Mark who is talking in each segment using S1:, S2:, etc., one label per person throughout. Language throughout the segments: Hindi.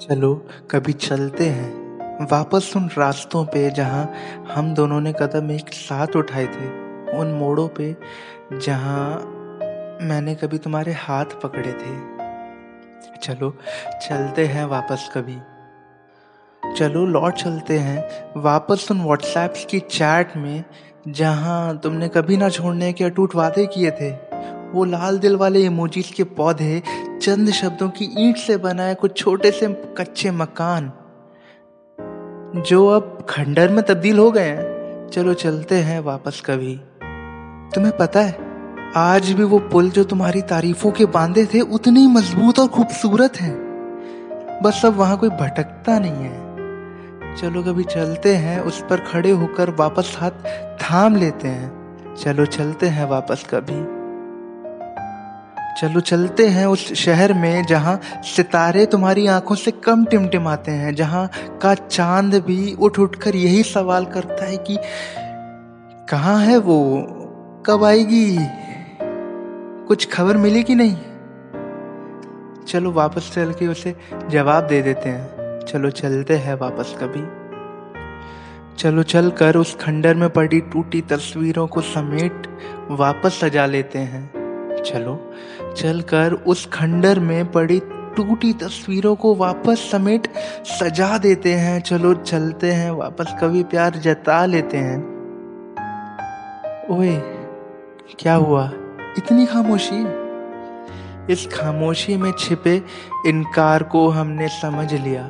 S1: चलो, कभी चलते हैं। वापस उन रास्तों पे जहाँ हम दोनों ने कदम एक साथ उठाए थे, उन मोड़ों पे जहाँ मैंने कभी तुम्हारे हाथ पकड़े थे। चलो, चलते हैं वापस कभी। चलो, लौट चलते हैं वापस उन व्हाट्सएप्स की चैट में, जहाँ तुमने कभी ना छोड़ने के अटूट वादे किए थे। वो लाल दिल वाले इमोजीज के पौधे चंद शब्दों की ईंट से बनाए कुछ छोटे से कच्चे मकान, जो अब खंडर में तब्दील हो गए हैं। चलो चलते हैं वापस कभी। तुम्हें पता है, आज भी वो पुल जो तुम्हारी तारीफों के बांधे थे उतने मज़बूत और खूबसूरत हैं। बस अब वहाँ कोई भटकता नहीं है। चलो कभी चलते हैं, उस पर खड़े होकर वापस हाथ थाम लेते हैं। चलो चलते हैं वापस कभी। चलो चलते हैं उस शहर में जहाँ सितारे तुम्हारी आँखों से कम टिमटिमाते हैं, जहाँ का चाँद भी उठ उठकर यही सवाल करता है कि कहाँ है वो? कब आएगी? कुछ खबर मिली कि नहीं? चलो वापस चल के उसे जवाब दे देते हैं। चलो चलते हैं वापस कभी। चलो चल कर उस खंडर में पड़ी टूटी तस्वीरों को समेट वापस सजा लेते हैं। चलो। चलकर उस खंडर में पड़ी टूटी तस्वीरों को वापस समेट सजा देते हैं। चलो, चलते हैं, वापस कभी प्यार जता लेते हैं। ओए, क्या हुआ? इतनी खामोशी? इस खामोशी में छिपे इनकार को हमने समझ लिया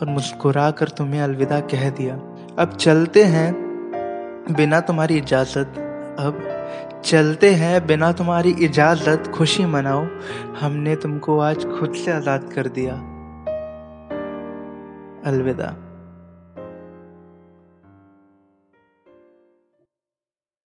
S1: और मुस्कुरा कर तुम्हें अलविदा कह दिया। अब चलते हैं बिना तुम्हारी इजाज़त। अब चलते हैं बिना तुम्हारी इजाज़त, खुशी मनाओ। हमने तुमको आज खुद से आज़ाद कर दिया। अलविदा।